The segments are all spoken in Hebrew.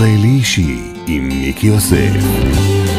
ישראלי אישי עם מיקי יוסף.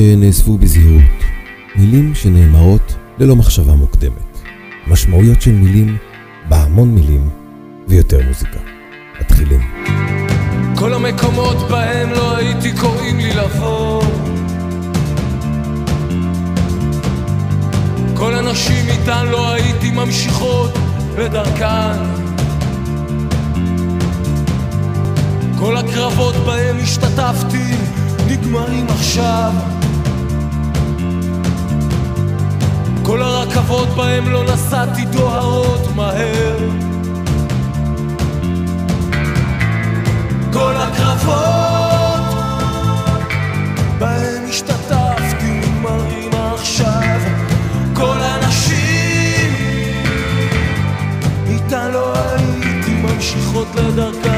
שנאספו בזהירות, מילים שנאמרות ללא מחשבה מוקדמת, משמעויות של מילים, בהמון מילים ויותר מוזיקה. מתחילים. כל המקומות בהם לא הייתי קוראים לי לבוא. כל הנשים איתן לא הייתי ממשיכות לדרכן כל הקרבות בהם השתתפתי נגמרים עכשיו כל הרכבות בהם לא נסעתי דוהרות מהר. כל הקרבות בהם השתתפתי נגמרים עכשיו. כל הנשים איתן לא הייתי ממשיכות לדרכן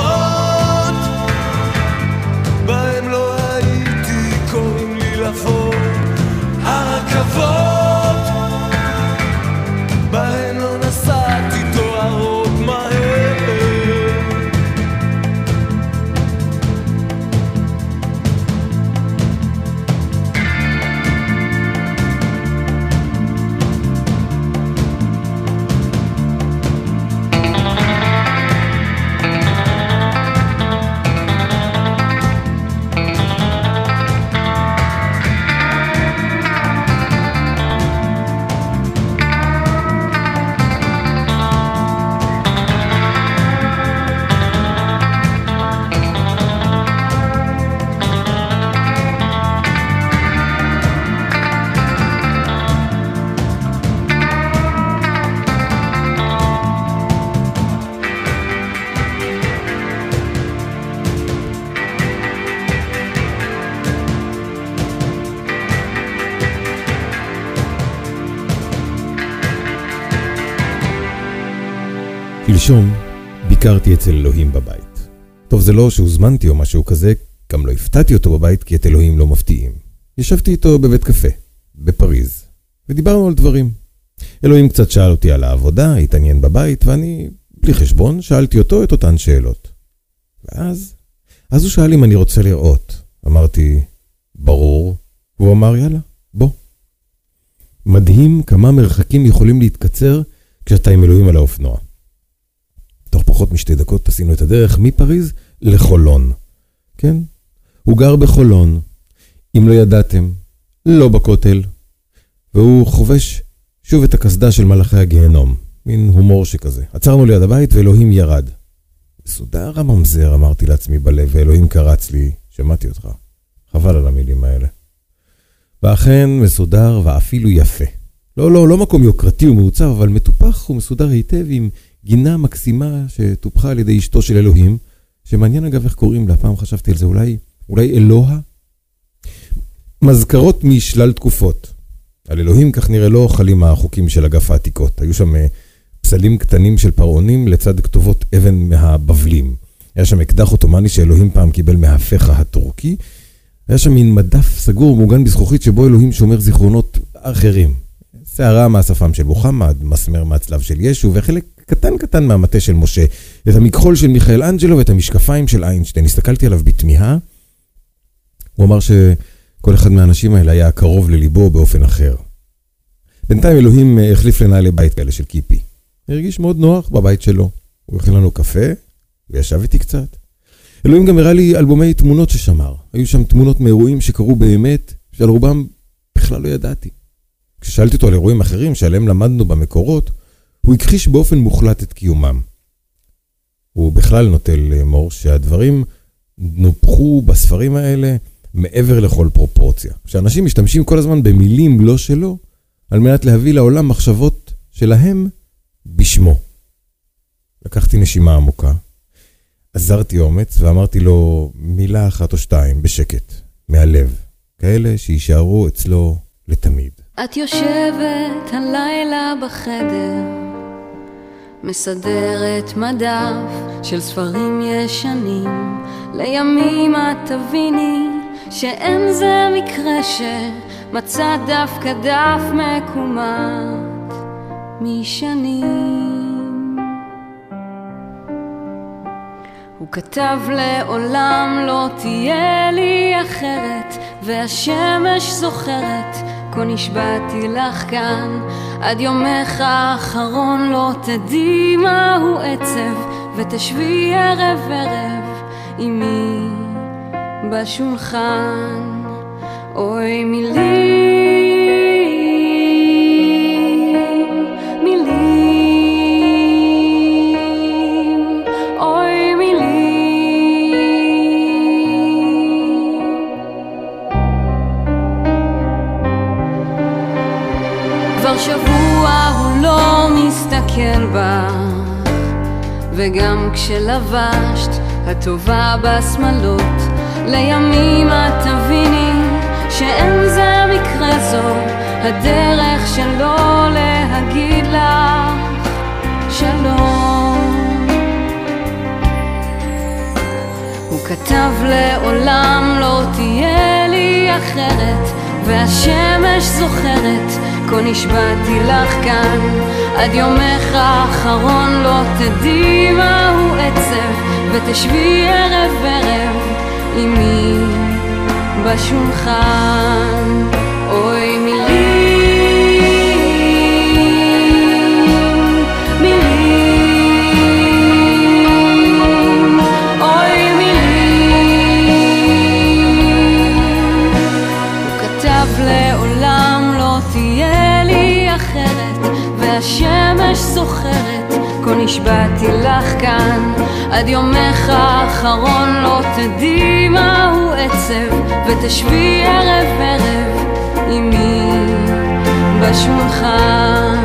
המקומות שלשום ביקרתי אצל אלוהים בבית. טוב, זה לא שהוזמנתי או משהו כזה, גם לא הפתעתי אותו בבית, כי את אלוהים לא מפתיעים. ישבתי איתו בבית קפה, בפריז, ודיברנו על דברים. אלוהים קצת שאל אותי על העבודה, התעניין בבית, ואני, בלי חשבון, שאלתי אותו את אותן שאלות. ואז, אז הוא שאל אם אני רוצה לראות. אמרתי, ברור. והוא אמר, יאללה, בוא. מדהים כמה מרחקים יכולים להתקצר כשאתה עם אלוהים על האופנוע. תוך פחות משתי דקות עשינו את הדרך מפריז לחולון. כן? הוא גר בחולון, אם לא ידעתם, לא בכותל, והוא חובש שוב את הקסדה של מלאכי הגיהנום, מין הומור שכזה. עצרנו ליד הבית ואלוהים ירד. מסודר הממזר, אמרתי לעצמי בלב, ואלוהים קרץ לי, שמעתי אותך. חבל על המילים האלה. ואכן מסודר ואפילו יפה. לא, לא, לא מקום יוקרתי ומעוצב, אבל מטופח ומסודר היטב עם גינה מקסימה שטופחה על ידי אשתו של אלוהים, שמעניין אגב איך קוראים לה, פעם חשבתי על זה, אולי, אולי אלוה? מזכרות משלל תקופות. על אלוהים, כך נראה, לא חלים החוקים של אגף העתיקות. היו שם אה, פסלים קטנים של פרעונים לצד כתובות אבן מהבבלים. היה שם אקדח עות'מאני שאלוהים פעם קיבל מהפכה הטורקי. היה שם מין מדף סגור מוגן בזכוכית שבו אלוהים שומר זיכרונות אחרים. שערה מהשפם של מוחמד, מסמר מהצלב של ישו, וחלק קטן קטן מהמטה של משה. את המכחול של מיכאל אנג'לו ואת המשקפיים של איינשטיין. הסתכלתי עליו בתמיהה. הוא אמר שכל אחד מהאנשים האלה היה קרוב לליבו באופן אחר. בינתיים אלוהים אה, החליף לנהלי בית כאלה של קיפי. הרגיש מאוד נוח בבית שלו. הוא הכין לנו קפה, וישב איתי קצת. אלוהים גם הראה לי אלבומי תמונות ששמר. היו שם תמונות מאירועים שקרו באמת, שעל רובם בכלל לא ידעתי. כששאלתי אותו על אירועים אחרים שעליהם למדנו במקורות, הוא הכחיש באופן מוחלט את קיומם. הוא בכלל נוטה לאמור שהדברים נופחו בספרים האלה מעבר לכל פרופורציה. שאנשים משתמשים כל הזמן במילים לא שלו, על מנת להביא לעולם מחשבות שלהם בשמו. לקחתי נשימה עמוקה, עזרתי אומץ ואמרתי לו מילה אחת או שתיים בשקט, מהלב, כאלה שיישארו אצלו לתמיד. את יושבת הלילה בחדר, מסדרת מדף של ספרים ישנים, לימים את תביני שאין זה מקרה שמצא דווקא דף מקומט משנים. הוא כתב לעולם לא תהיה לי אחרת, והשמש זוכרת כה נשבעתי לך כאן, עד יומך האחרון לא תדעי מהו עצב, ותשבי ערב ערב עמי בשולחן. אוי מילים, מסתכל בה, וגם כשלבשת הטובה בשמלות, לימים את תביני שאין זה מקרה זו הדרך שלו להגיד לך שלום. הוא כתב לעולם לא תהיה לי אחרת והשמש זוכרת כה נשבעתי לך כאן עד יומך האחרון לא תדעי מהו עצב ותשבי ערב ערב עמי בשולחן והשמש זוכרת כה נשבעתי לך כאן. עד יומך האחרון לא תדעי מהו עצב ותשבי ערב ערב עמי בשולחן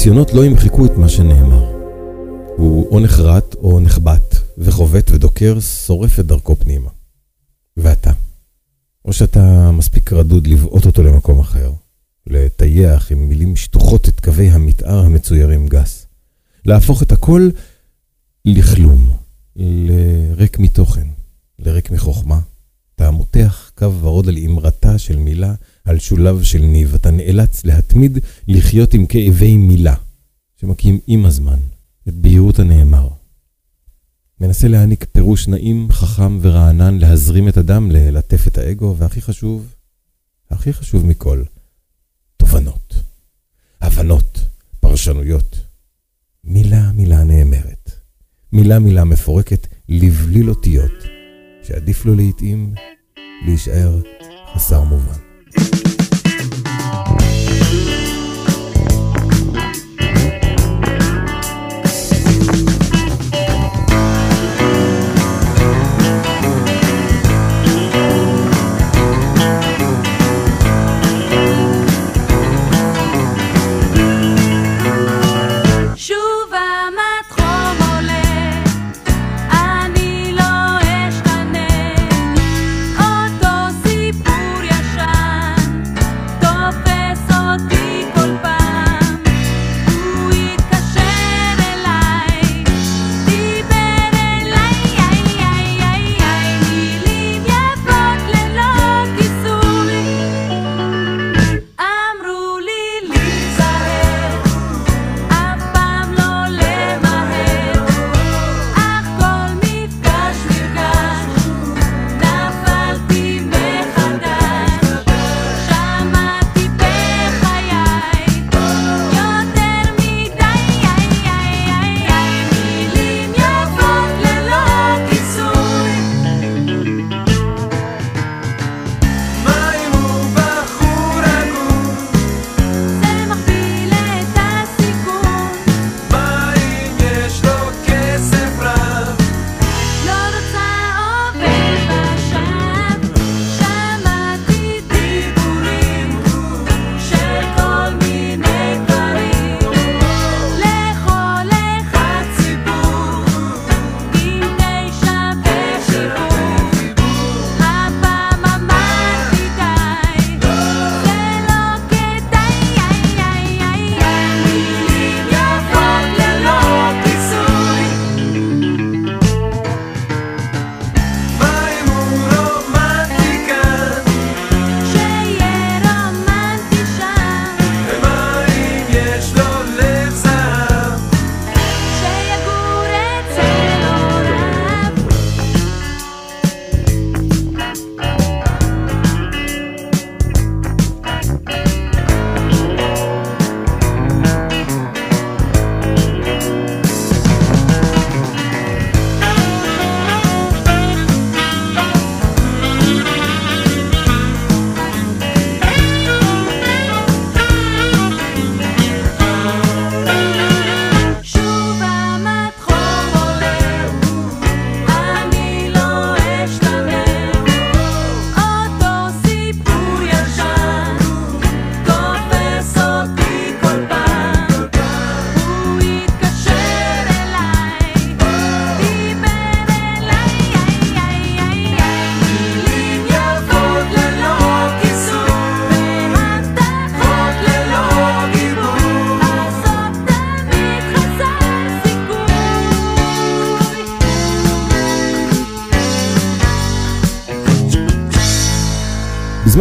הניסיונות לא ימחקו את מה שנאמר. הוא או נחרט או נחבט, וחובט ודוקר, שורף את דרכו פנימה. ואתה? או שאתה מספיק רדוד לבעוט אותו למקום אחר, לטייח עם מילים שטוחות את קווי המתאר המצוירים גס, להפוך את הכל לכלום, לריק מתוכן, לריק מחוכמה. אתה מותח קו ורוד על אמרתה של מילה, על שולב של ניב. אתה נאלץ להתמיד לחיות עם כאבי מילה, שמכים עם הזמן את בהירות הנאמר. מנסה להעניק פירוש נעים, חכם ורענן, להזרים את הדם, ללטף את האגו, והכי חשוב, הכי חשוב מכל, תובנות, הבנות, פרשנויות. מילה מילה נאמרת, מילה מילה מפורקת לבליל אותיות, שעדיף לו לעתים להישאר חסר מובן.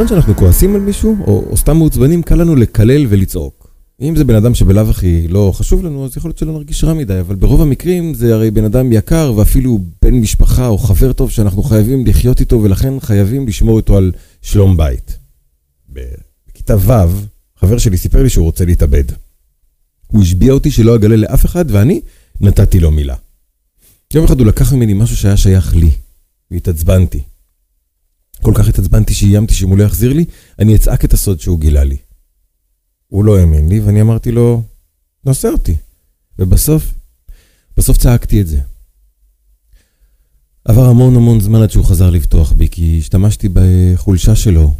שאנחנו כועסים על מישהו, או, או סתם מעוצבנים, קל לנו לקלל ולצעוק. אם זה בן אדם שבלאו הכי לא חשוב לנו, אז יכול להיות שלא נרגיש רע מדי, אבל ברוב המקרים זה הרי בן אדם יקר, ואפילו בן משפחה או חבר טוב שאנחנו חייבים לחיות איתו, ולכן חייבים לשמור איתו על שלום בית. בכיתה ו', חבר שלי סיפר לי שהוא רוצה להתאבד. הוא השביע אותי שלא אגלה לאף אחד, ואני נתתי לו מילה. יום אחד הוא לקח ממני משהו שהיה שייך לי, והתעצבנתי. כל כך התעצבנתי שאיימתי שאם הוא לא יחזיר לי, אני אצעק את הסוד שהוא גילה לי. הוא לא האמין לי, ואני אמרתי לו, נוסע אותי. ובסוף, בסוף צעקתי את זה. עבר המון המון זמן עד שהוא חזר לבטוח בי, כי השתמשתי בחולשה שלו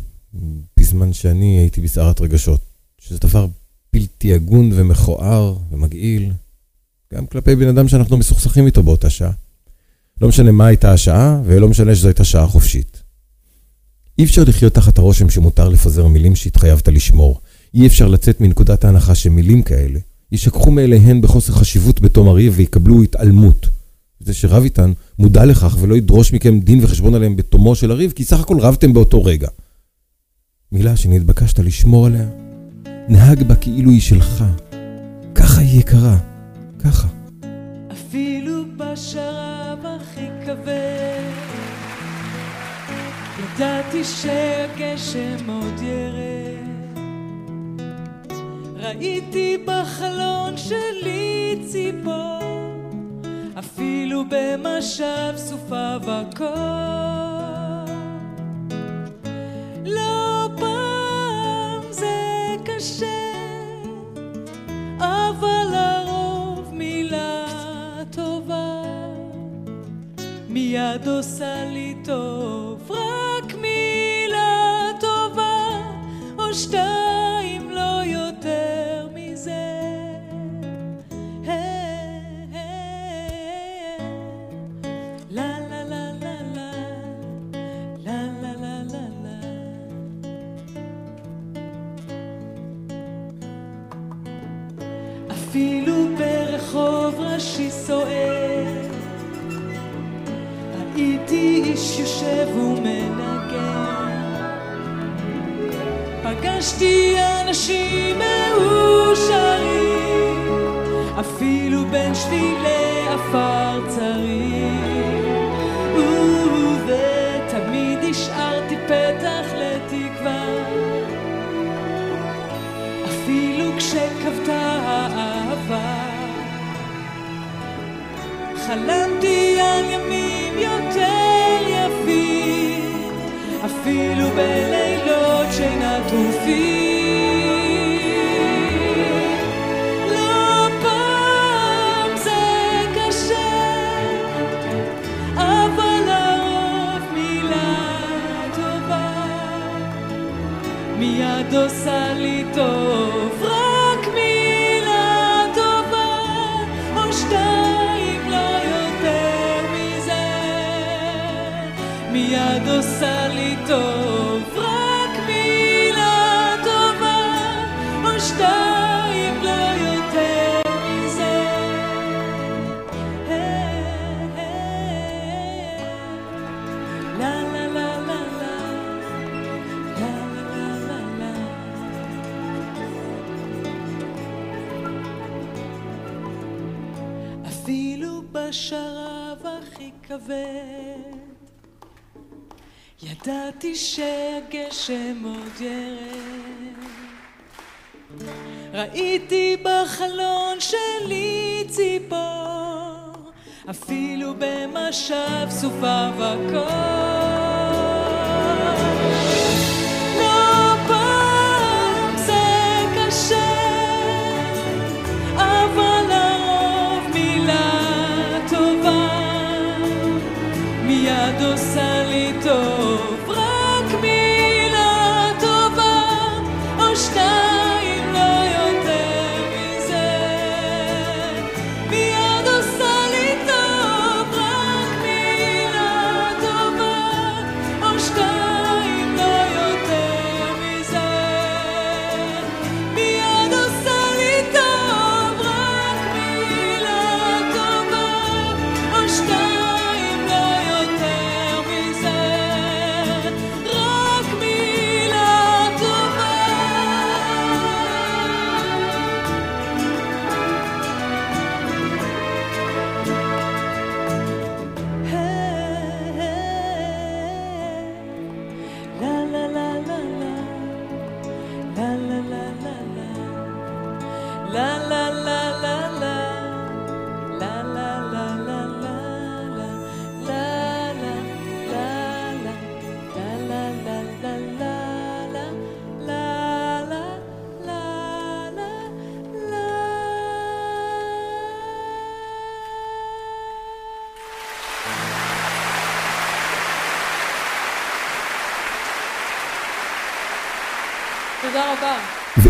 בזמן שאני הייתי בסערת רגשות, שזה דבר בלתי הגון ומכוער ומגעיל, גם כלפי בן אדם שאנחנו מסוכסכים איתו באותה שעה. לא משנה מה הייתה השעה, ולא משנה שזו הייתה שעה חופשית. אי אפשר לחיות תחת הרושם שמותר לפזר מילים שהתחייבת לשמור. אי אפשר לצאת מנקודת ההנחה שמילים כאלה יישכחו מאליהן בחוסר חשיבות בתום הריב ויקבלו התעלמות. זה שרב איתן מודע לכך ולא ידרוש מכם דין וחשבון עליהם בתומו של הריב, כי סך הכל רבתם באותו רגע. מילה שנתבקשת לשמור עליה, נהג בה כאילו היא שלך. ככה היא יקרה, ככה. אפילו בשרב הכי כבד ידעתי שהגשם עוד ירד, ראיתי בחלון שלי ציפור, אפילו במשב סופה וכל. לא פעם זה קשה, אבל הרוב מילה טובה מיד עושה לי טוב. Stop. ידעתי שהגשם עוד ירד. ראיתי בחלון שלי ציפור אפילו במשב סופה הכל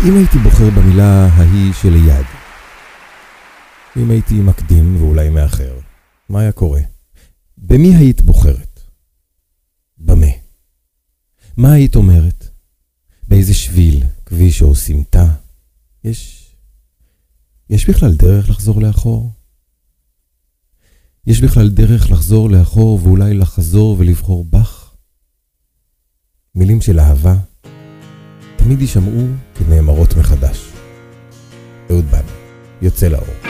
ואם הייתי בוחר במילה ההיא שליד, אם הייתי מקדים ואולי מאחר, מה היה קורה? במי היית בוחרת? במה? מה היית אומרת? באיזה שביל, כביש או סמטה? יש... יש בכלל דרך לחזור לאחור? יש בכלל דרך לחזור לאחור ואולי לחזור ולבחור בך? מילים של אהבה תמיד יישמעו כנאמרות מחדש. אהוד בן, יוצא לאור.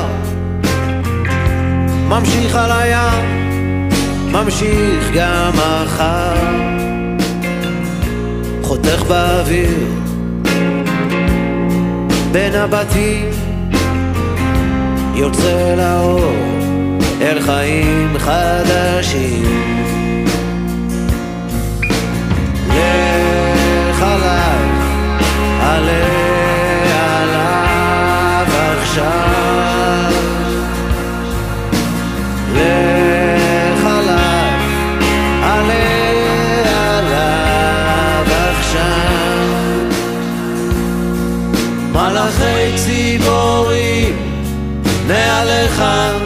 ממשיך על הים, ממשיך גם מחר, חותך באוויר, בין הבתים, יוצא לאור, אל חיים חדשים. לך עליי, עלה עליו עכשיו מעליך מלווים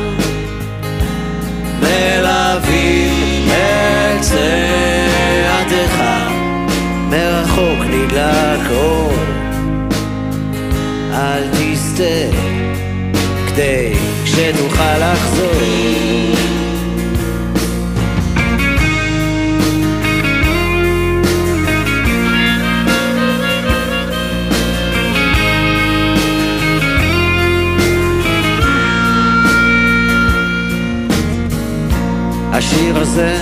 השיר הזה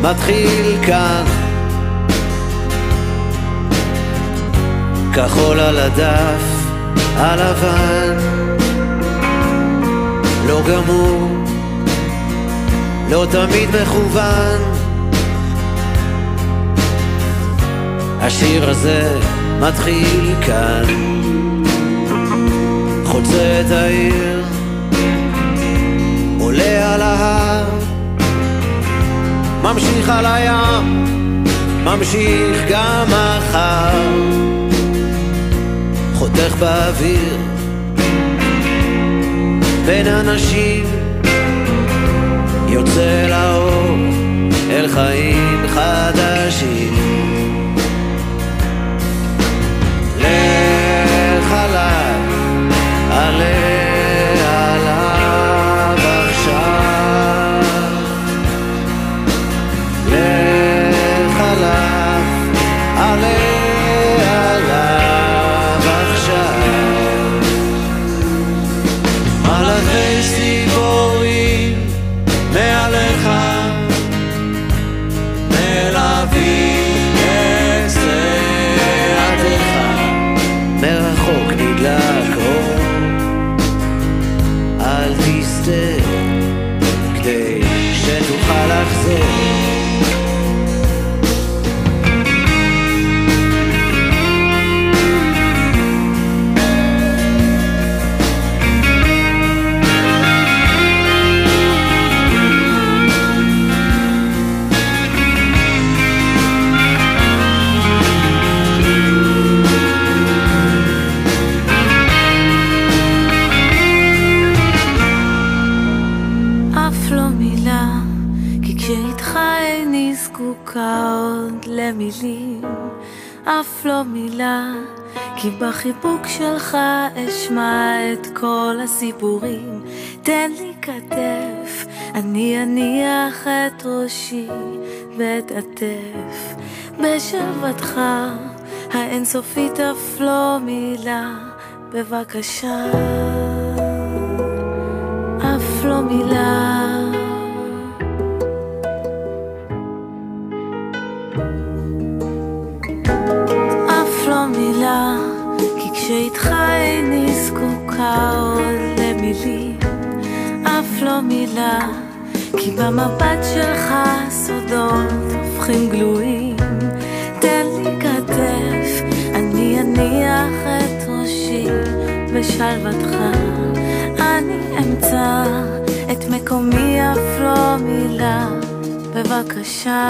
מתחיל כאן. כחול על הדף הלבן. לא גמור, לא תמיד מכוון. השיר הזה מתחיל כאן. חוצה את העיר עולה על ההר ממשיך על הים, ממשיך גם מחר, חותך באוויר, בין אנשים, יוצא לאור, אל חיים חדשים. תן לי כתף, אני אניח את ראשי ואתעטף בשלוותך האינסופית אף לא מילה, בבקשה. אף לא מילה. אף לא מילה, כי כשאיתך איני זקוקה עוד לא מילה, כי במבט שלך סודות הופכים גלויים. תן לי כתף, אני אניח את ראשי בשלוותך. אני אמצא את מקומי אף לא מילה, בבקשה.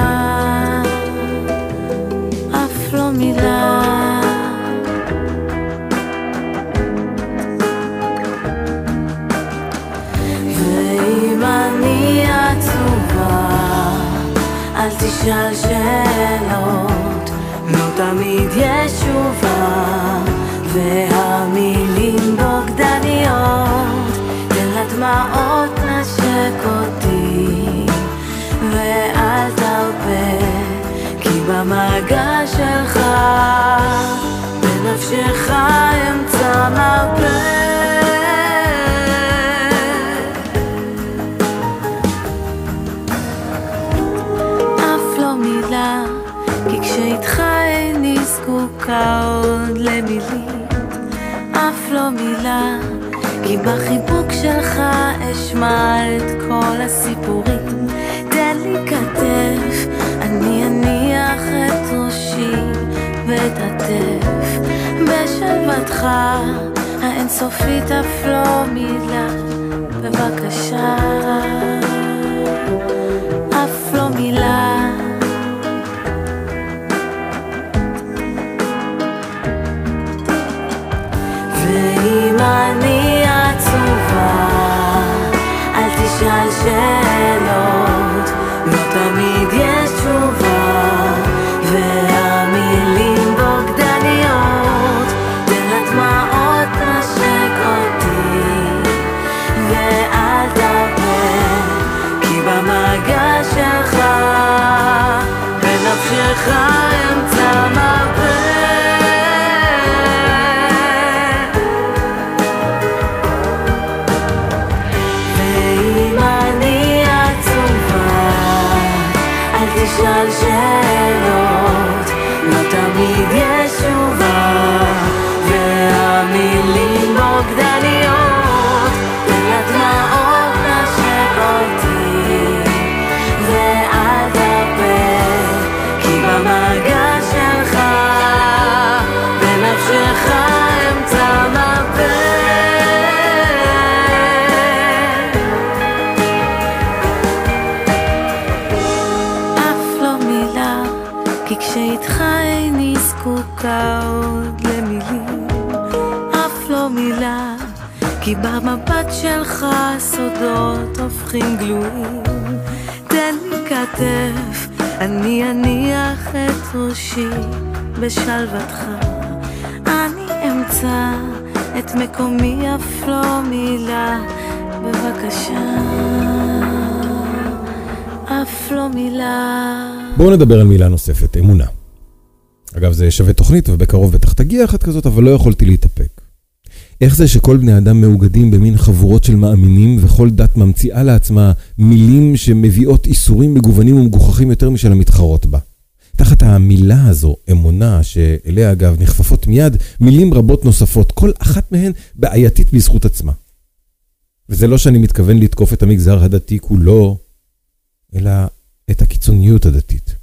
תשאל שאלות, לא תמיד יש תשובה, והמילים בוגדניות, תן לדמעות נשק אותי, ואל תרפה, כי במגע שלך, בנפשך אמצא מרפא. עוד למילים. אף לא מילה, כי בחיבוק שלך אשמע את כל הסיפורים. תן לי כתף, אני אניח את ראשי ואתעטף בשלוותך האינסופית אף לא מילה, בבקשה. שלך סודות הופכים גלויים. תן לי כתף, אני אניח את ראשי בשלוותך. אני אמצא את מקומי אף לא מילה, בבקשה. אף לא מילה. בואו נדבר על מילה נוספת, אמונה. אגב, זה שווה תוכנית, ובקרוב בטח תגיע אחת כזאת, אבל לא יכולתי להתאפק. איך זה שכל בני אדם מאוגדים במין חבורות של מאמינים, וכל דת ממציאה לעצמה מילים שמביאות איסורים מגוונים ומגוחכים יותר משל המתחרות בה? תחת המילה הזו, אמונה, שאליה אגב נכפפות מיד מילים רבות נוספות, כל אחת מהן בעייתית בזכות עצמה. וזה לא שאני מתכוון לתקוף את המגזר הדתי כולו, אלא את הקיצוניות הדתית,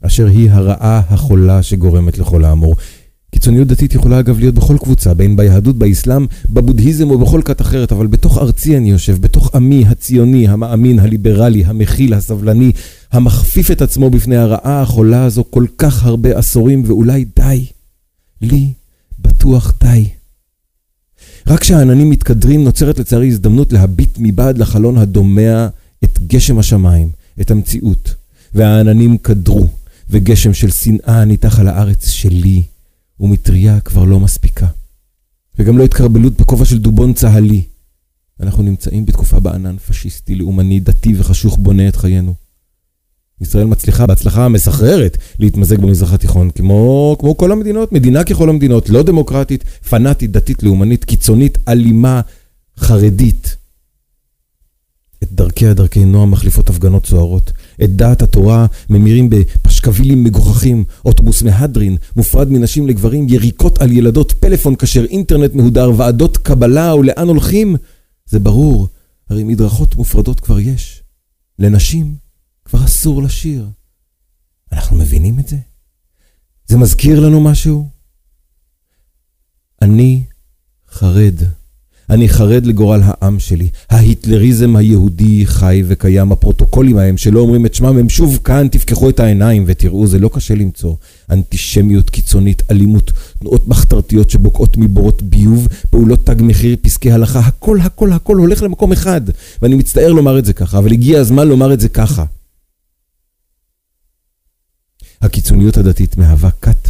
אשר היא הרעה החולה שגורמת לכל האמור. קיצוניות דתית יכולה אגב להיות בכל קבוצה, בין ביהדות, באסלאם, בבודהיזם או בכל כת אחרת, אבל בתוך ארצי אני יושב, בתוך עמי הציוני, המאמין, הליברלי, המכיל, הסבלני, המכפיף את עצמו בפני הרעה החולה הזו כל כך הרבה עשורים, ואולי די. לי בטוח די. רק כשהעננים מתקדרים נוצרת לצערי הזדמנות להביט מבעד לחלון הדומע את גשם השמיים, את המציאות, והעננים קדרו, וגשם של שנאה ניתח על הארץ שלי, ומטריה כבר לא מספיקה. וגם לא התקרבלות בכובע של דובון צהלי. אנחנו נמצאים בתקופה בענן פשיסטי, לאומני, דתי וחשוך בונה את חיינו. ישראל מצליחה בהצלחה המסחררת להתמזג במזרח התיכון, כמו, כמו כל המדינות, מדינה ככל המדינות, לא דמוקרטית, פנאטית, דתית, לאומנית, קיצונית, אלימה, חרדית. את דרכיה דרכי נועם מחליפות הפגנות סוערות. את דעת התורה ממירים בפשקווילים מגוחכים, אוטובוס מהדרין, מופרד מנשים לגברים, יריקות על ילדות, פלאפון כשר, אינטרנט מהודר, ועדות קבלה ולאן הולכים? זה ברור, הרי מדרכות מופרדות כבר יש. לנשים כבר אסור לשיר. אנחנו מבינים את זה? זה מזכיר לנו משהו? אני חרד. אני חרד לגורל העם שלי. ההיטלריזם היהודי חי וקיים. הפרוטוקולים ההם שלא אומרים את שמם, הם שוב כאן, תפקחו את העיניים ותראו, זה לא קשה למצוא. אנטישמיות קיצונית, אלימות, תנועות מחתרתיות שבוקעות מבורות ביוב, פעולות תג מחיר, פסקי הלכה, הכל, הכל, הכל הולך למקום אחד. ואני מצטער לומר את זה ככה, אבל הגיע הזמן לומר את זה ככה. הקיצוניות הדתית מהווה כת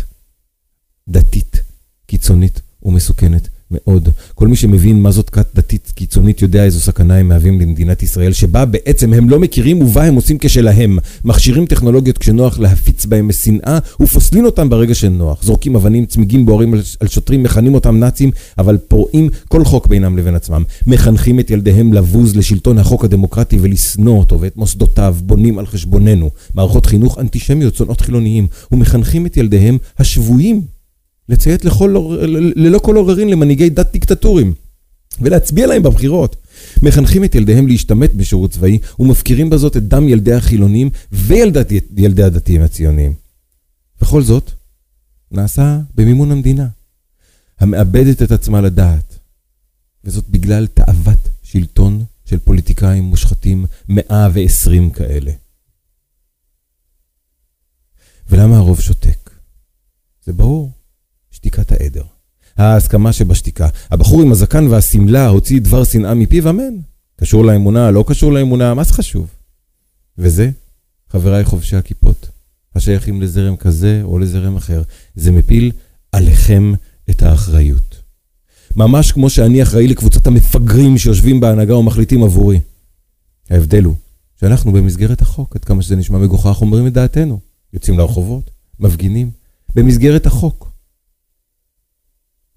דתית, קיצונית ומסוכנת מאוד. כל מי שמבין מה זאת כת דתית קיצונית יודע איזו סכנה הם מהווים למדינת ישראל, שבה בעצם הם לא מכירים ובה הם עושים כשלהם. מכשירים טכנולוגיות כשנוח להפיץ בהם משנאה ופוסלים אותם ברגע שנוח. זורקים אבנים, צמיגים בוערים על שוטרים, מכנים אותם נאצים, אבל פורעים כל חוק בינם לבין עצמם. מחנכים את ילדיהם לבוז לשלטון החוק הדמוקרטי ולשנוא אותו ואת מוסדותיו, בונים על חשבוננו. מערכות חינוך אנטישמיות, שונאות חילוניים, ומחנכים את ילדיהם השבויים לציית לכל, ללא כל עוררין למנהיגי דת דיקטטורים ולהצביע להם בבחירות. מחנכים את ילדיהם להשתמט בשירות צבאי ומפקירים בזאת את דם ילדי החילונים וילדי הדתיים הציוניים. וכל זאת נעשה במימון המדינה, המאבדת את עצמה לדעת, וזאת בגלל תאוות שלטון של פוליטיקאים מושחתים 120 כאלה. ולמה הרוב שותק? זה ברור. שתיקת העדר. ההסכמה שבשתיקה. הבחור עם הזקן והשמלה הוציא דבר שנאה מפיו, אמן. קשור לאמונה, לא קשור לאמונה, מה זה חשוב? וזה, חבריי חובשי הכיפות, השייכים לזרם כזה או לזרם אחר, זה מפיל עליכם את האחריות. ממש כמו שאני אחראי לקבוצת המפגרים שיושבים בהנהגה ומחליטים עבורי. ההבדל הוא שאנחנו במסגרת החוק, עד כמה שזה נשמע מגוחך, אומרים את דעתנו. יוצאים לרחובות, מפגינים, במסגרת החוק.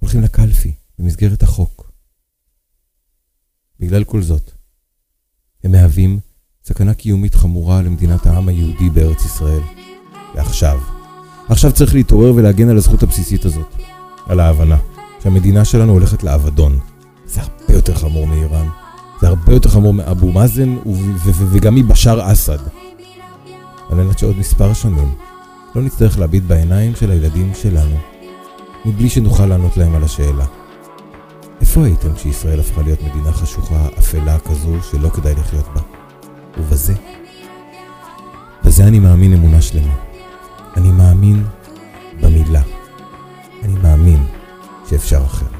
הולכים לקלפי במסגרת החוק. בגלל כל זאת, הם מהווים סכנה קיומית חמורה למדינת העם היהודי בארץ ישראל. ועכשיו, עכשיו צריך להתעורר ולהגן על הזכות הבסיסית הזאת, על ההבנה שהמדינה שלנו הולכת לאבדון. זה הרבה יותר חמור מאיראן, זה הרבה יותר חמור מאבו מאזן וגם מבשאר אסד. על מנת שעוד מספר שנים לא נצטרך להביט בעיניים של הילדים שלנו מבלי שנוכל לענות להם על השאלה. איפה הייתם כשישראל הפכה להיות מדינה חשוכה, אפלה כזו, שלא כדאי לחיות בה? ובזה, בזה אני מאמין אמונה שלמה. אני מאמין במילה. אני מאמין שאפשר אחרת.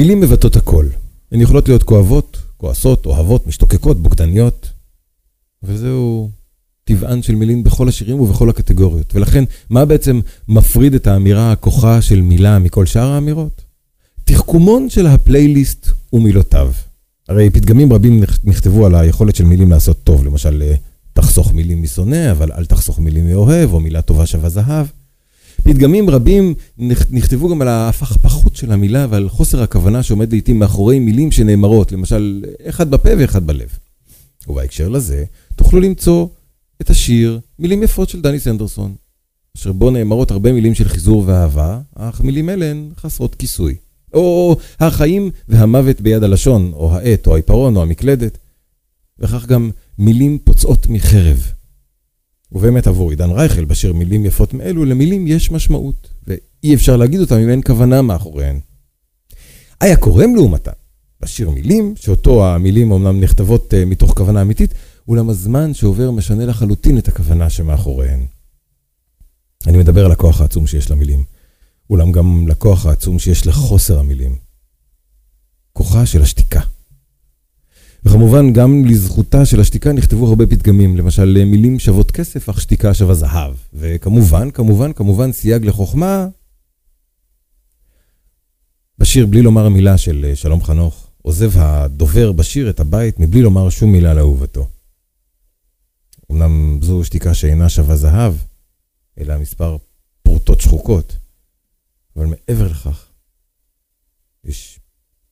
מילים מבטאות הכל. הן יכולות להיות כואבות, כועסות, אוהבות, משתוקקות, בוגדניות. וזהו טבען של מילים בכל השירים ובכל הקטגוריות. ולכן, מה בעצם מפריד את האמירה הכוחה של מילה מכל שאר האמירות? תחכומון של הפלייליסט ומילותיו. הרי פתגמים רבים נכתבו על היכולת של מילים לעשות טוב, למשל, אה, תחסוך מילים משונא, אבל אל תחסוך מילים מאוהב, או מילה טובה שווה זהב. פתגמים רבים נכתבו גם על ההפכפכות של המילה ועל חוסר הכוונה שעומד לעיתים מאחורי מילים שנאמרות, למשל, אחד בפה ואחד בלב. ובהקשר לזה, תוכלו למצוא את השיר מילים יפות של דני סנדרסון, אשר בו נאמרות הרבה מילים של חיזור ואהבה, אך מילים אלה הן חסרות כיסוי. או החיים והמוות ביד הלשון, או העט, או העיפרון, או המקלדת. וכך גם מילים פוצעות מחרב. ובאמת עבור עידן רייכל, בשיר מילים יפות מאלו, למילים יש משמעות, ואי אפשר להגיד אותם אם אין כוונה מאחוריהן. איה קורם לעומתה, בשיר מילים, שאותו המילים אומנם נכתבות uh, מתוך כוונה אמיתית, אולם הזמן שעובר משנה לחלוטין את הכוונה שמאחוריהן. אני מדבר על הכוח העצום שיש למילים, אולם גם לכוח העצום שיש לחוסר המילים. כוחה של השתיקה. וכמובן, גם לזכותה של השתיקה נכתבו הרבה פתגמים, למשל מילים שוות כסף, אך שתיקה שווה זהב. וכמובן, כמובן, כמובן, סייג לחוכמה. בשיר בלי לומר מילה של שלום חנוך, עוזב הדובר בשיר את הבית מבלי לומר שום מילה לאהובתו. אמנם זו שתיקה שאינה שווה זהב, אלא מספר פרוטות שחוקות, אבל מעבר לכך, יש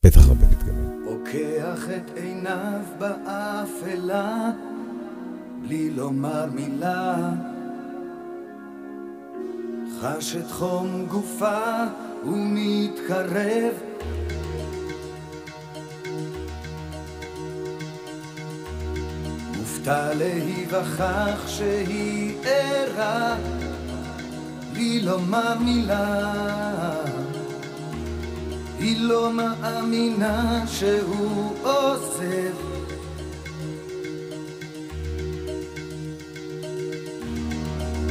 בטח הרבה פתגמים. פוקח את עיניו באפלה, בלי לומר מילה. חש את חום גופה ומתקרב. מופתע להיווכח שהיא ערה, בלי לומר מילה. היא לא מאמינה שהוא עוזב.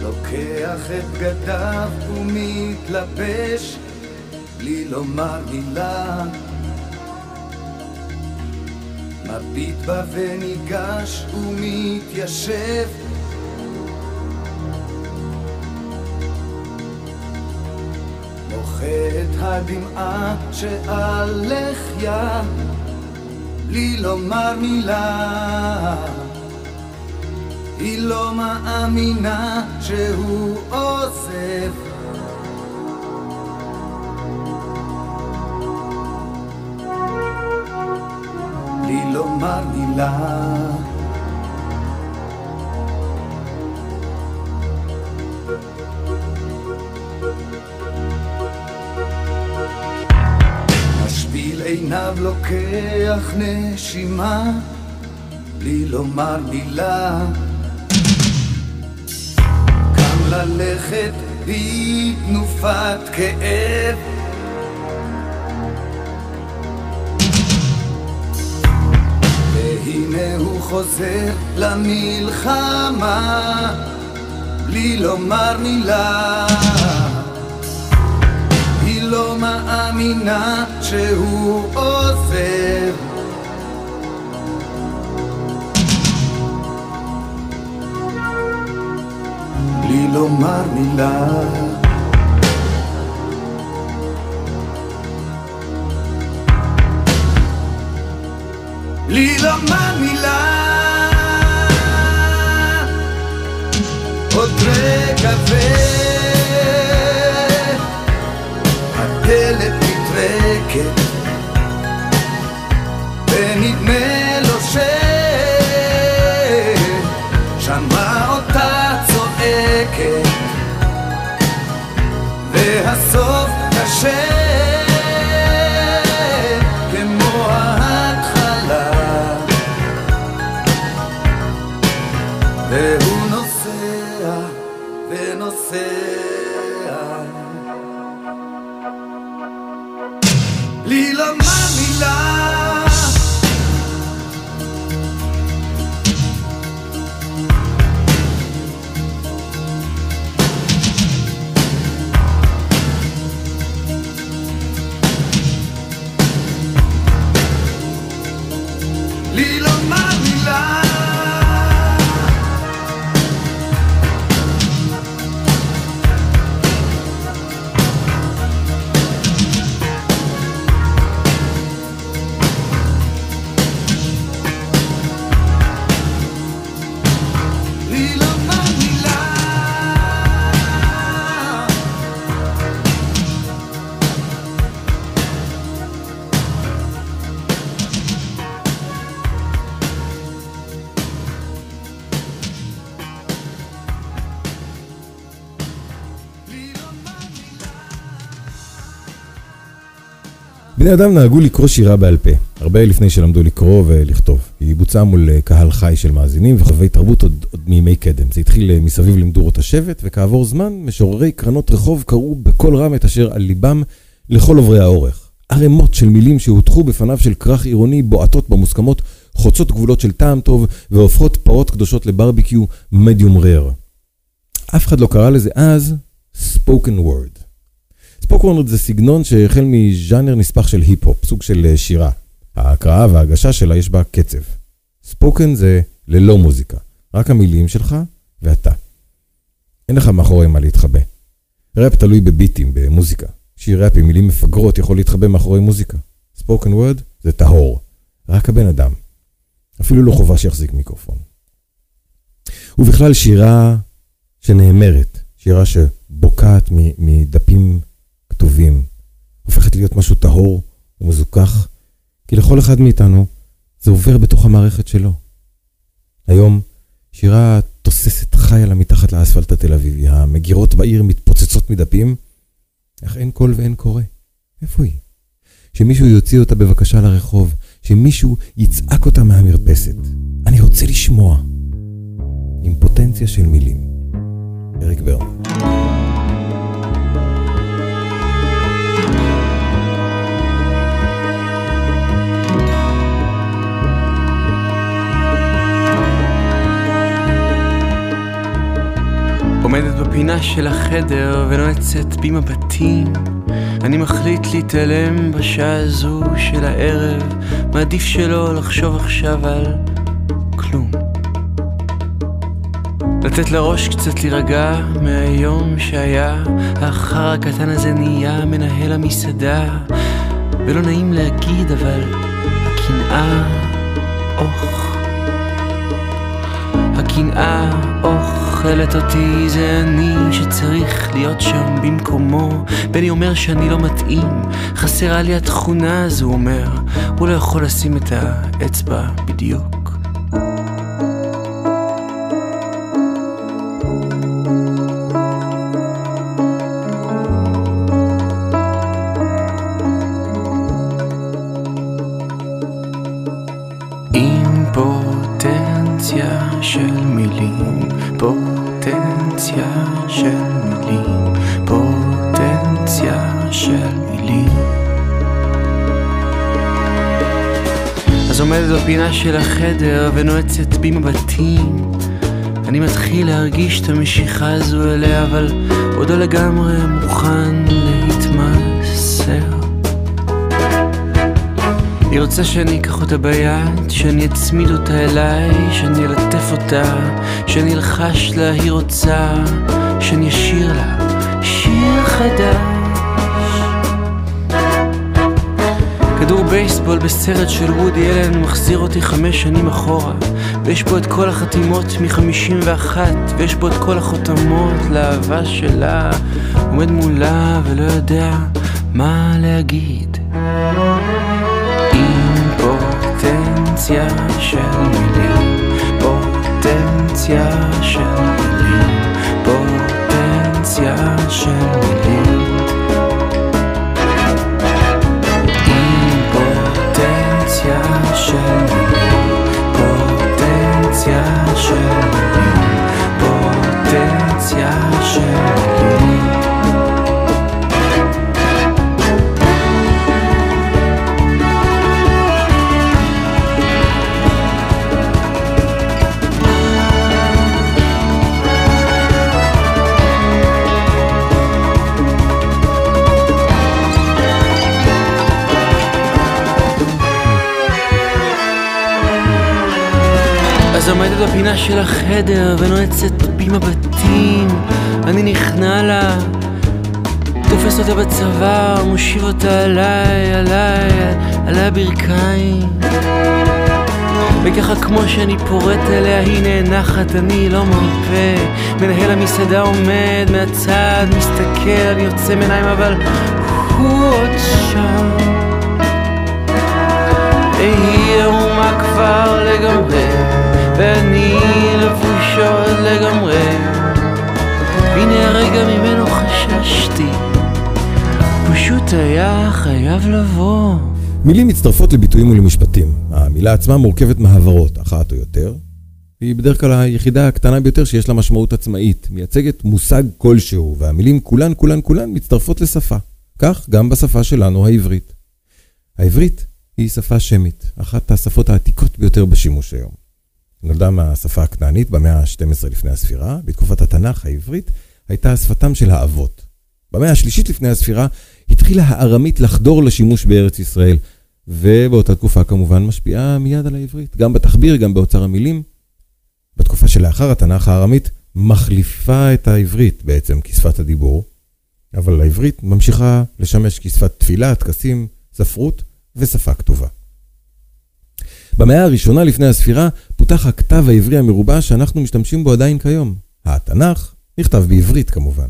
לוקח את בגדיו ומתלבש בלי לומר מילה. מביט בה וניגש ומתיישב מוחה את הדמעה שעל לחיה בלי לומר מילה. היא לא מאמינה שהוא עוזב בלי לומר מילה עיניו לוקח נשימה בלי לומר מילה. קם ללכת בתנופת כאב. והנה הוא חוזר למלחמה בלי לומר מילה מאמינה שהוא עוזב. בלי לומר מילה. בלי לומר מילה. עוד רגע והדלת נטרקת. ונדמה לו ששמע אותה צועקת בני אדם נהגו לקרוא שירה בעל פה, הרבה לפני שלמדו לקרוא ולכתוב. היא בוצעה מול אה, קהל חי של מאזינים וחובבי תרבות עוד, עוד מימי קדם. זה התחיל אה, מסביב למדורות השבט, וכעבור זמן, משוררי קרנות רחוב קראו בקול רם את אשר על ליבם לכל עוברי האורך. ערימות של מילים שהוטחו בפניו של כרך עירוני בועטות במוסכמות, חוצות גבולות של טעם טוב, והופכות פרות קדושות לברביקיו מדיום רר. אף אחד לא קרא לזה אז spoken word. Word זה סגנון שהחל מז'אנר נספח של היפ-הופ, סוג של אה, שירה. ההקראה וההגשה שלה יש בה קצב. spoken זה ללא מוזיקה, רק המילים שלך ואתה. אין לך מאחורי מה להתחבא. ראפ תלוי בביטים, במוזיקה. שיר ראפ עם מילים מפגרות יכול להתחבא מאחורי מוזיקה. spoken word זה טהור. רק הבן אדם. אפילו לא חובה שיחזיק מיקרופון. ובכלל שירה שנאמרת, שירה שבוקעת מדפים כתובים, הופכת להיות משהו טהור ומזוכח, כי לכל אחד מאיתנו זה עובר בתוך המערכת שלו. היום שירה תוססת חיה לה מתחת לאספלט התל אביבי, המגירות בעיר מתפוצצות מדפים, אך אין קול ואין קורא. איפה היא? שמישהו יוציא אותה בבקשה לרחוב, שמישהו יצעק אותה מהמרפסת. אני רוצה לשמוע. עם פוטנציה של מילים. אריק ברמן. בפינה של החדר ונועצת בי מבטים. אני מחליט להתעלם בשעה הזו של הערב מעדיף שלא לחשוב עכשיו על כלום. לתת לראש קצת להירגע מהיום שהיה האחר הקטן הזה נהיה מנהל המסעדה ולא נעים להגיד אבל הקנאה אוך. הקנאה אוכלת אותי, זה אני שצריך להיות שם במקומו. בני אומר שאני לא מתאים, חסרה לי התכונה הזו, אומר, הוא לא יכול לשים את האצבע בדיוק. של החדר ונועצת בי מבטים. אני מתחיל להרגיש את המשיכה הזו אליה, אבל עוד לא לגמרי מוכן להתמסר. היא רוצה שאני אקח אותה ביד, שאני אצמיד אותה אליי, שאני אלטף אותה, שאני אלחש לה, היא רוצה, שאני אשיר לה שיר חדש. כדור בייסבול בסרט של וודי אלן מחזיר אותי חמש שנים אחורה. ויש פה את כל החתימות מ-51 ויש פה את כל החותמות לאהבה שלה. עומד מולה ולא יודע מה להגיד. אימפוטנציה של מילים פוטנציה של מילים פוטנציה של מילים פוטנציה של עומדת בפינה של החדר ונועצת בי מבטים. אני נכנע לה תופס אותה בצוואר, מושיב אותה עליי, עליי, עליי הברכיים. וככה כמו שאני פורט אליה היא נאנחת, אני לא מרפה. מנהל המסעדה עומד מהצד, מסתכל, אני יוצא מעיניים אבל הוא עוד שם. והיא ערומה כבר לגמרי ואני לבוש עוד לגמרי והנה הרגע ממנו חששתי פשוט היה חייב לבוא. מילים מצטרפות לביטויים ולמשפטים. המילה עצמה מורכבת מהברות, אחת או יותר, והיא בדרך כלל היחידה הקטנה ביותר שיש לה משמעות עצמאית, מייצגת מושג כלשהו, והמילים כולן, כולן, כולן מצטרפות לשפה. כך גם בשפה שלנו, העברית. העברית היא שפה שמית, אחת השפות העתיקות ביותר בשימוש היום. נולדה מהשפה הכנענית במאה ה-12 לפני הספירה, בתקופת התנ"ך העברית הייתה שפתם של האבות. במאה השלישית לפני הספירה התחילה הארמית לחדור לשימוש בארץ ישראל, ובאותה תקופה כמובן משפיעה מיד על העברית, גם בתחביר, גם באוצר המילים. בתקופה שלאחר התנ"ך הארמית מחליפה את העברית בעצם כשפת הדיבור, אבל העברית ממשיכה לשמש כשפת תפילה, טקסים, ספרות ושפה כתובה. במאה הראשונה לפני הספירה פותח הכתב העברי המרובע שאנחנו משתמשים בו עדיין כיום. התנ"ך נכתב בעברית כמובן.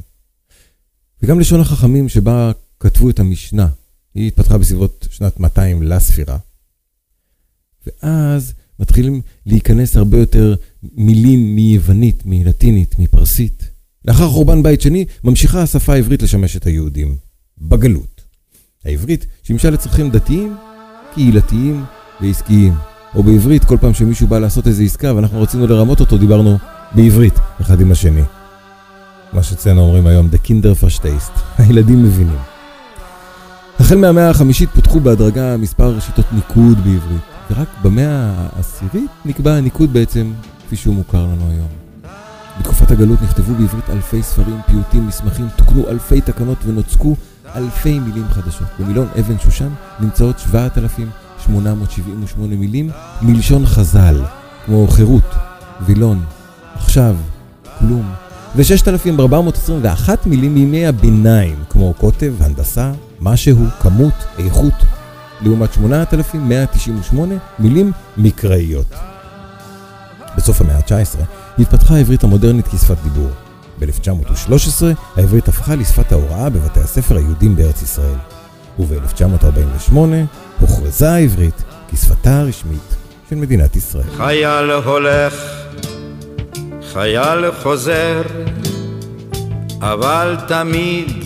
וגם לשון החכמים שבה כתבו את המשנה, היא התפתחה בסביבות שנת 200 לספירה. ואז מתחילים להיכנס הרבה יותר מילים מיוונית, מלטינית, מפרסית. לאחר חורבן בית שני, ממשיכה השפה העברית לשמש את היהודים. בגלות. העברית שימשה לצרכים דתיים, קהילתיים ועסקיים. או בעברית, כל פעם שמישהו בא לעשות איזו עסקה ואנחנו רצינו לרמות אותו, דיברנו בעברית, אחד עם השני. מה שאצלנו אומרים היום, The Kinder Verstehst. הילדים מבינים. החל מהמאה החמישית פותחו בהדרגה מספר שיטות ניקוד בעברית, ורק במאה העשירית נקבע הניקוד בעצם כפי שהוא מוכר לנו היום. בתקופת הגלות נכתבו בעברית אלפי ספרים, פיוטים, מסמכים, תוקנו אלפי תקנות ונוצקו אלפי מילים חדשות. במילון אבן שושן נמצאות 7,878 מילים מלשון חז"ל, כמו חירות, וילון, עכשיו, כלום, ו-6,421 מילים מימי הביניים, כמו קוטב, הנדסה, משהו, כמות, איכות, לעומת 8,198 מילים מקראיות. בסוף המאה ה-19 התפתחה העברית המודרנית כשפת דיבור. ב-1913 העברית הפכה לשפת ההוראה בבתי הספר היהודים בארץ ישראל. וב-1948 הוכרזה העברית כשפתה הרשמית של מדינת ישראל. חייל הולך, חייל חוזר, אבל תמיד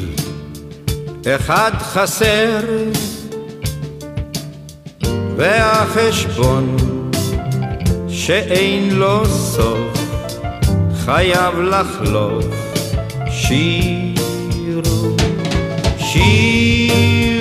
אחד חסר, והחשבון שאין לו סוף חייב לחלוף. שירו, שירו,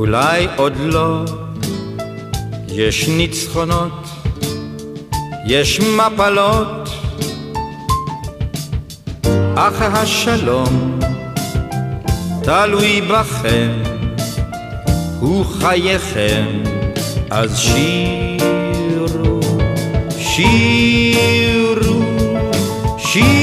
אולי עוד לא, יש ניצחונות, יש מפלות, אך השלום תלוי בכם, הוא חייכם, אז שירו, שירו, שירו.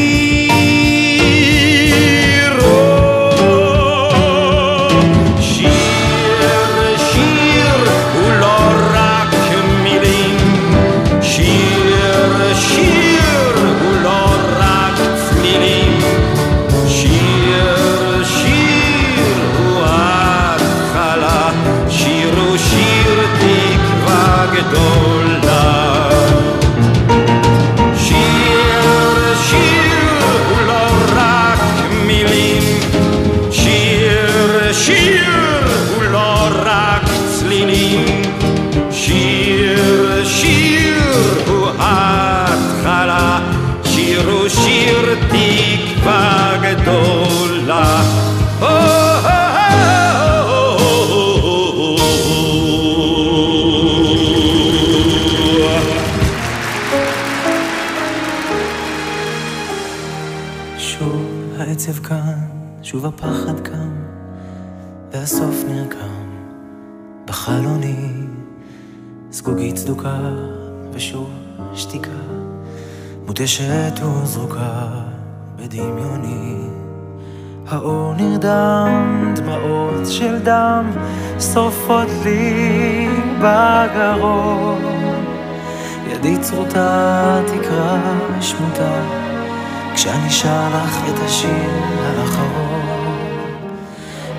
מותשת וזרוקה בדמיוני. האור נרדם, דמעות של דם שורפות לי בגרון. ידי צרוטה תקרא שמותה, כשאני שר לך את השיר האחרון.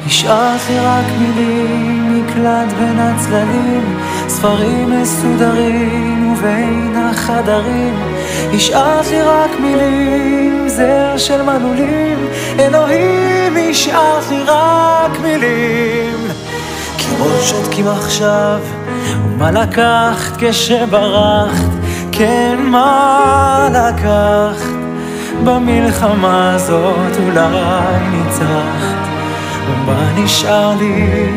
השארת לי רק מילים, מקלט בין הצללים, ספרים מסודרים ובין החדרים. השארת לי רק מילים, זר של מנעולים, אלוהים, השארת לי רק מילים. קירות שותקים עכשיו, ומה לקחת כשברחת? כן, מה לקחת? במלחמה הזאת אולי ניצחת, ומה נשאר לי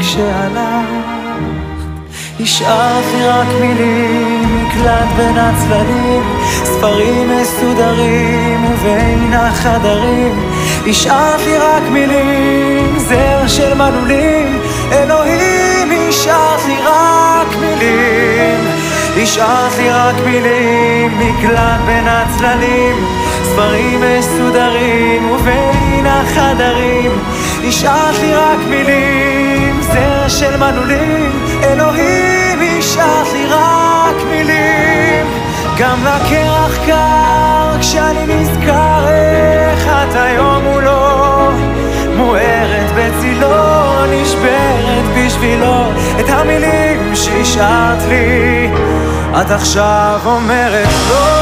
כשהלכת? השארת לי רק מילים, מקלט בין הצללים, ספרים מסודרים ובין החדרים. השארת לי רק מילים, זר של מנעולים, אלוהים, השארת לי רק מילים. השארת לי רק מילים, מקלט בין הצללים, ספרים מסודרים ובין החדרים. השארת לי רק מילים, זר של מנעולים, אלוהים, השארת לי רק מילים. גם לקרח קר כשאני נזכר איך את היום מולו, מוארת בצילו, נשברת בשבילו, את המילים שהשארת לי, את עכשיו אומרת לא.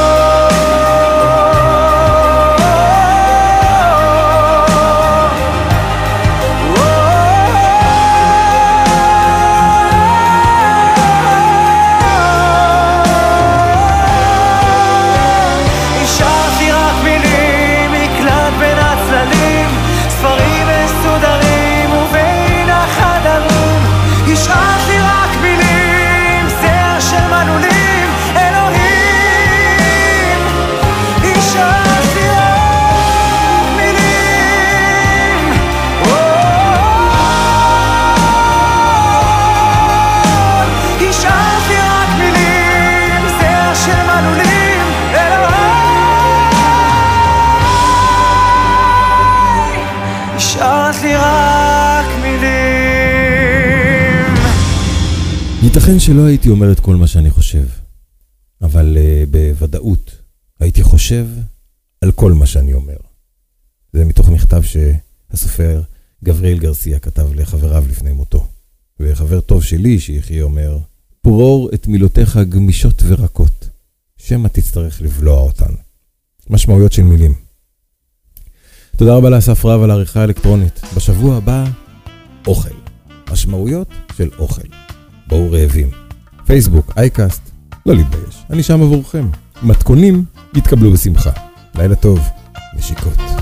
ייתכן שלא הייתי אומר את כל מה שאני חושב, אבל uh, בוודאות הייתי חושב על כל מה שאני אומר. זה מתוך מכתב שהסופר גבריאל גרסיה כתב לחבריו לפני מותו. וחבר טוב שלי, שיחיה, אומר, פרור את מילותיך גמישות ורקות, שמא תצטרך לבלוע אותן. משמעויות של מילים. תודה רבה לאסף רב על העריכה האלקטרונית. בשבוע הבא, אוכל. משמעויות של אוכל. בואו רעבים. פייסבוק, אייקאסט, לא להתבייש, אני שם עבורכם. מתכונים יתקבלו בשמחה. לילה טוב, נשיקות.